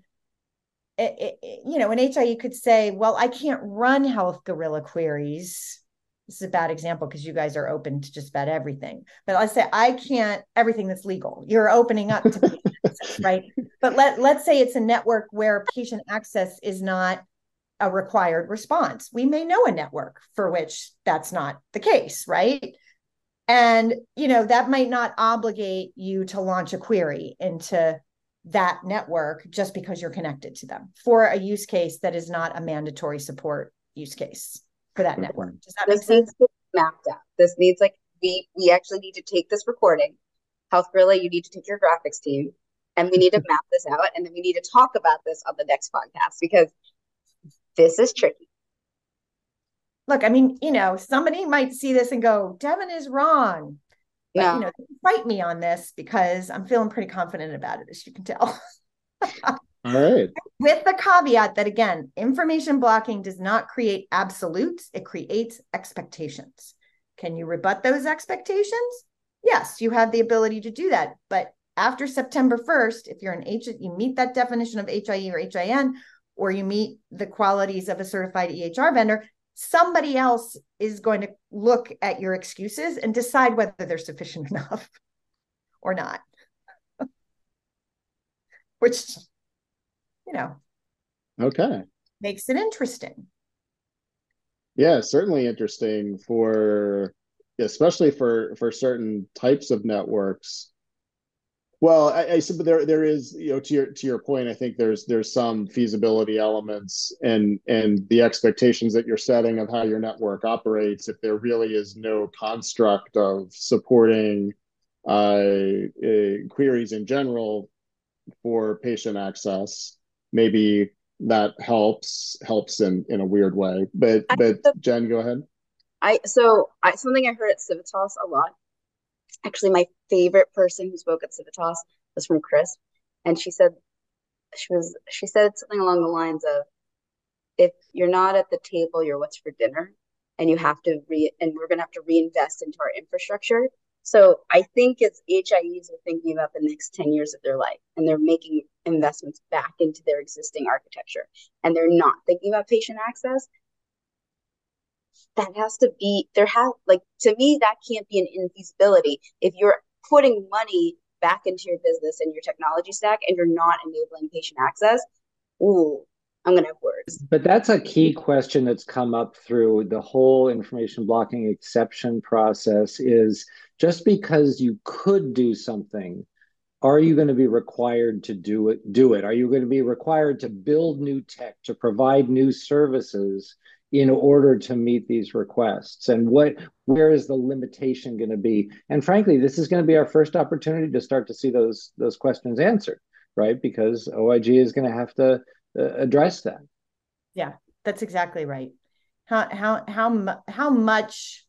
[SPEAKER 2] it, it, you know, an HIE could say, "Well, I can't run Health Gorilla queries." this is a bad example because you guys are open to just about everything. But let's say I can't everything that's legal. You're opening up to access, right? But let let's say it's a network where patient access is not a required response. We may know a network for which that's not the case, right? And you know that might not obligate you to launch a query into that network just because you're connected to them for a use case that is not a mandatory support use case for that mm-hmm. network. Does that
[SPEAKER 4] this
[SPEAKER 2] make sense?
[SPEAKER 4] needs to be mapped out. This needs like we we actually need to take this recording. Health Gorilla, you need to take your graphics team and we need to mm-hmm. map this out and then we need to talk about this on the next podcast because this is tricky.
[SPEAKER 2] Look, I mean, you know, somebody might see this and go, Deven is wrong. But, yeah. you know, fight me on this because I'm feeling pretty confident about it, as you can tell.
[SPEAKER 1] All right.
[SPEAKER 2] With the caveat that, again, information blocking does not create absolutes, it creates expectations. Can you rebut those expectations? Yes, you have the ability to do that. But after September 1st, if you're an H, you meet that definition of HIE or HIN, or you meet the qualities of a certified EHR vendor, somebody else is going to look at your excuses and decide whether they're sufficient enough or not. Which you know,
[SPEAKER 1] okay,
[SPEAKER 2] makes it interesting.
[SPEAKER 1] Yeah, certainly interesting for especially for for certain types of networks. Well, I, I but there there is you know to your to your point, I think there's there's some feasibility elements and and the expectations that you're setting of how your network operates. If there really is no construct of supporting uh, uh, queries in general for patient access, maybe that helps helps in in a weird way. But but Jen, go ahead.
[SPEAKER 4] I so I something I heard at Civitas a lot actually my favorite person who spoke at Civitas was from Crisp, and she said she was she said something along the lines of, "If you're not at the table, you're what's for dinner." And you have to re and we're gonna have to reinvest into our infrastructure. So I think it's HIEs are thinking about the next 10 years of their life and they're making investments back into their existing architecture and they're not thinking about patient access, that has to be there have like to me that can't be an infeasibility. If you're putting money back into your business and your technology stack and you're not enabling patient access ooh i'm gonna have words.
[SPEAKER 3] But that's a key question that's come up through the whole information blocking exception process is just because you could do something are you going to be required to do it do it? Are you going to be required to build new tech to provide new services in order to meet these requests and what where is the limitation going to be? And frankly this is going to be our first opportunity to start to see those those questions answered right? Because oig is going to have to uh, address that.
[SPEAKER 2] Yeah that's exactly right. How how how how much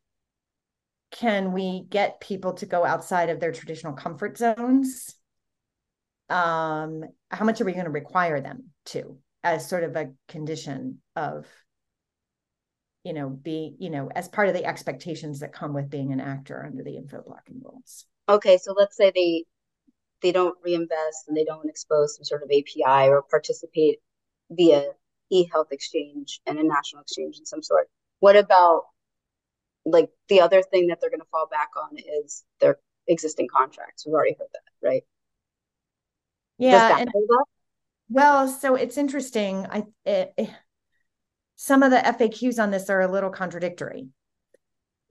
[SPEAKER 2] can we get people to go outside of their traditional comfort zones? Um how much are we going to require them to as sort of a condition of you know, be, you know, as part of the expectations that come with being an actor under the info blocking rules.
[SPEAKER 4] Okay, so let's say they they don't reinvest and they don't expose some sort of API or participate via eHealth Exchange and a national exchange in some sort. What about like the other thing that they're going to fall back on is their existing contracts. We've already heard that, right?
[SPEAKER 2] Yeah. And, well, so it's interesting. I it, some of the FAQs on this are a little contradictory.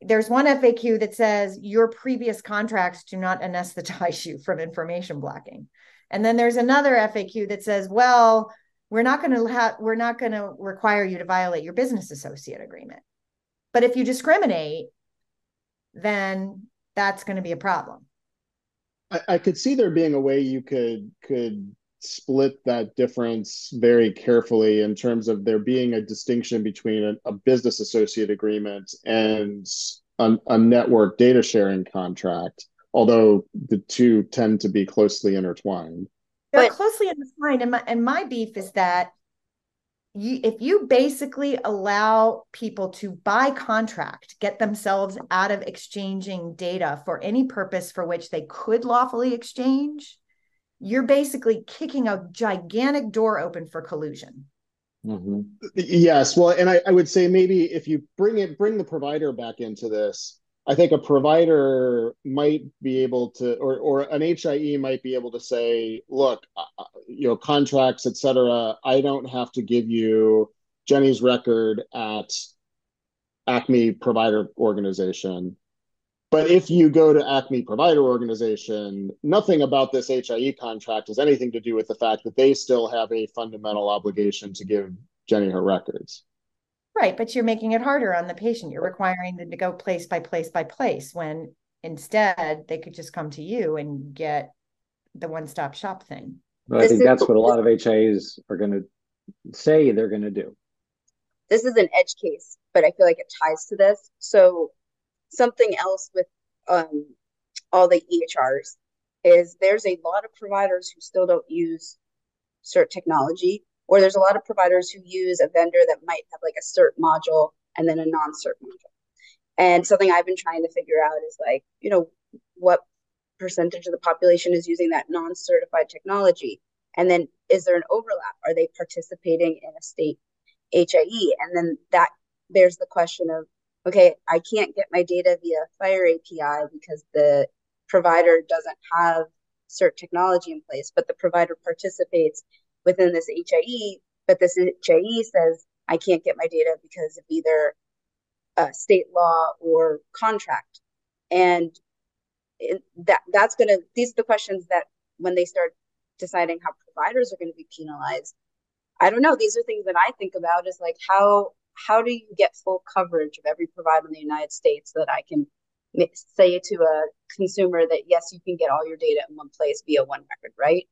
[SPEAKER 2] There's one FAQ that says your previous contracts do not anesthetize you from information blocking. And then there's another FAQ that says, well, we're not going to have we're not going to require you to violate your business associate agreement. But if you discriminate, then that's going to be a problem.
[SPEAKER 1] I, I could see there being a way you could could split that difference very carefully in terms of there being a distinction between a, a business associate agreement and a, a, network data sharing contract, although the two tend to be closely intertwined.
[SPEAKER 2] They're closely intertwined, and my, and my beef is that you, if you basically allow people to by contract get themselves out of exchanging data for any purpose for which they could lawfully exchange you're basically kicking a gigantic door open for collusion.
[SPEAKER 1] Mm-hmm. Yes, well, and I, I would say maybe if you bring it, bring the provider back into this, I think a provider might be able to, or or an HIE might be able to say, look, uh, uh you know, contracts, et cetera. I don't have to give you Jenny's record at Acme Provider Organization. But if you go to Acme Provider Organization, nothing about this HIE contract has anything to do with the fact that they still have a fundamental obligation to give Jenny her records.
[SPEAKER 2] Right, but you're making it harder on the patient. You're requiring them to go place by place by place when instead they could just come to you and get the one-stop shop thing.
[SPEAKER 3] But I think that's what a lot of HIEs are going to say they're going to do.
[SPEAKER 4] This is an edge case, but I feel like it ties to this. So something else with um, all the EHRs is there's a lot of providers who still don't use cert technology, or there's a lot of providers who use a vendor that might have like a cert module and then a non-cert module. And something I've been trying to figure out is like, you know, what percentage of the population is using that non-certified technology? And then is there an overlap? Are they participating in a state HIE? And then that there's the question of okay, I can't get my data via FHIR API because the provider doesn't have cert technology in place, but the provider participates within this HIE, but this HIE says I can't get my data because of either state law or contract. And that that's going to, these are the questions that when they start deciding how providers are going to be penalized, I don't know. These are things that I think about is like how how do you get full coverage of every provider in the United States so that I can say to a consumer that yes, you can get all your data in one place via one record, right?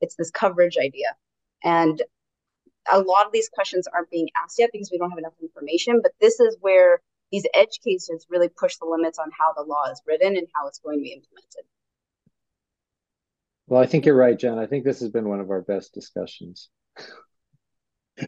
[SPEAKER 4] It's this coverage idea. And a lot of these questions aren't being asked yet because we don't have enough information, but this is where these edge cases really push the limits on how the law is written and how it's going to be implemented.
[SPEAKER 3] Well, I think you're right, Jen. I think this has been one of our best discussions.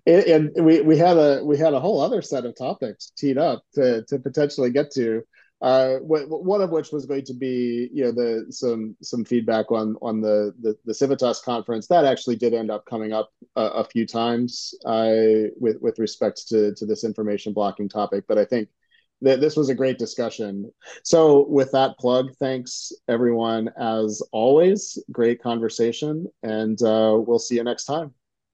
[SPEAKER 1] and we we had a we had a whole other set of topics teed up to to potentially get to uh, one of which was going to be, you know, the some some feedback on on the the, the Civitas conference that actually did end up coming up a, a few times uh, with with respect to to this information blocking topic. But I think that this was a great discussion. So with that plug, thanks everyone as always. Great conversation, and uh, we'll see you next time.